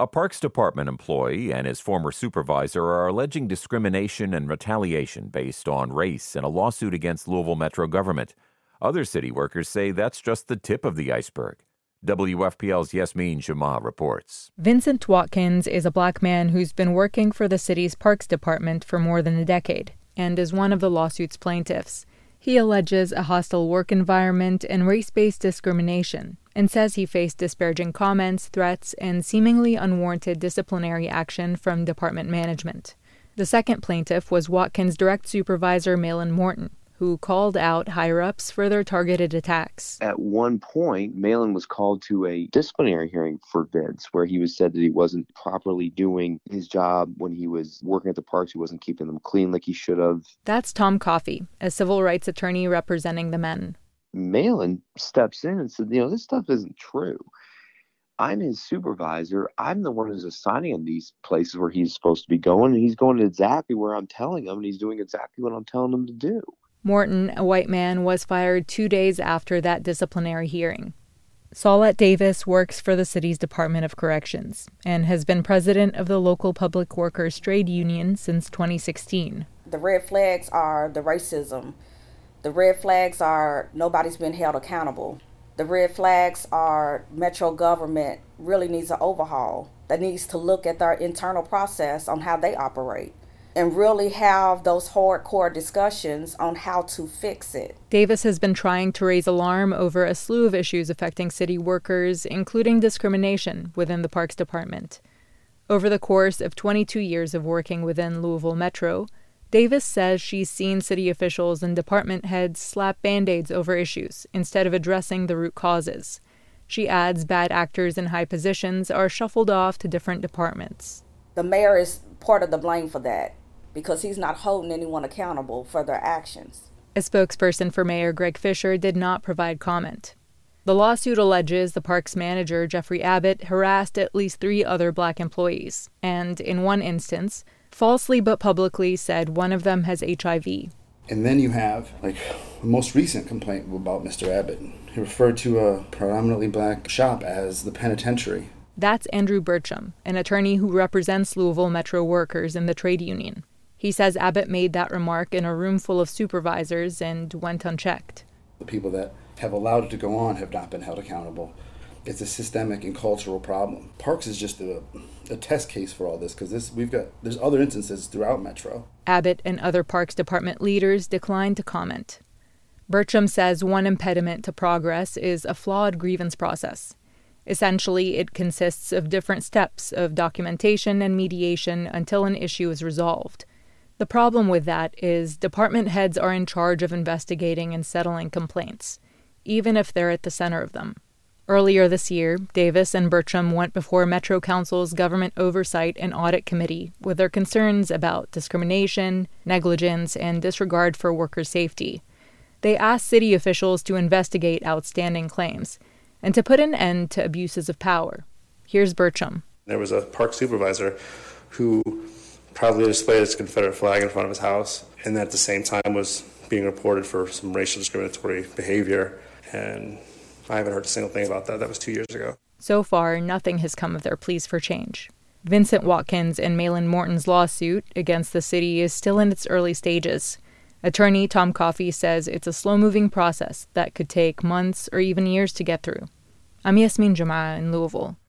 A Parks Department employee and his former supervisor are alleging discrimination and retaliation based on race in a lawsuit against Louisville Metro government. Other city workers say that's just the tip of the iceberg. WFPL's Yasmin Jama reports. Vincent Watkins is a black man who's been working for the city's Parks Department for more than a decade and is one of the lawsuit's plaintiffs. He alleges a hostile work environment and race based discrimination and says he faced disparaging comments, threats, and seemingly unwarranted disciplinary action from department management. The second plaintiff was Watkins' direct supervisor, Malin Morton, who called out higher ups for their targeted attacks. At one point, Malin was called to a disciplinary hearing for Vince, where he was said that he wasn't properly doing his job when he was working at the parks. He wasn't keeping them clean like he should have. That's Tom Coffey, a civil rights attorney representing the men. Malin steps in and said, You know, this stuff isn't true. I'm his supervisor. I'm the one who's assigning him these places where he's supposed to be going, and he's going exactly where I'm telling him, and he's doing exactly what I'm telling him to do. Morton, a white man, was fired two days after that disciplinary hearing. Saulette Davis works for the city's Department of Corrections and has been president of the local public workers trade union since 2016. The red flags are the racism. The red flags are nobody's been held accountable. The red flags are metro government really needs an overhaul. That needs to look at their internal process on how they operate and really have those hardcore discussions on how to fix it. Davis has been trying to raise alarm over a slew of issues affecting city workers, including discrimination within the Parks Department. Over the course of 22 years of working within Louisville Metro, Davis says she's seen city officials and department heads slap band aids over issues instead of addressing the root causes. She adds bad actors in high positions are shuffled off to different departments. The mayor is part of the blame for that because he's not holding anyone accountable for their actions. A spokesperson for Mayor Greg Fisher did not provide comment. The lawsuit alleges the park's manager, Jeffrey Abbott, harassed at least three other black employees, and in one instance, falsely but publicly said one of them has HIV. And then you have, like, the most recent complaint about Mr. Abbott. He referred to a predominantly black shop as the penitentiary. That's Andrew Burcham, an attorney who represents Louisville Metro workers in the trade union. He says Abbott made that remark in a room full of supervisors and went unchecked. The people that have allowed it to go on have not been held accountable. It's a systemic and cultural problem. Parks is just a, a test case for all this because this we've got there's other instances throughout Metro. Abbott and other Parks Department leaders declined to comment. Bertram says one impediment to progress is a flawed grievance process. Essentially, it consists of different steps of documentation and mediation until an issue is resolved. The problem with that is department heads are in charge of investigating and settling complaints, even if they're at the center of them. Earlier this year, Davis and Bertram went before Metro Council's Government Oversight and Audit Committee with their concerns about discrimination, negligence, and disregard for worker safety. They asked city officials to investigate outstanding claims and to put an end to abuses of power. Here's Bertram. There was a park supervisor who proudly displayed his Confederate flag in front of his house, and at the same time was being reported for some racial discriminatory behavior. And I haven't heard a single thing about that. That was two years ago. So far, nothing has come of their pleas for change. Vincent Watkins and Malin Morton's lawsuit against the city is still in its early stages. Attorney Tom Coffey says it's a slow moving process that could take months or even years to get through. I'm Yasmin Jama in Louisville.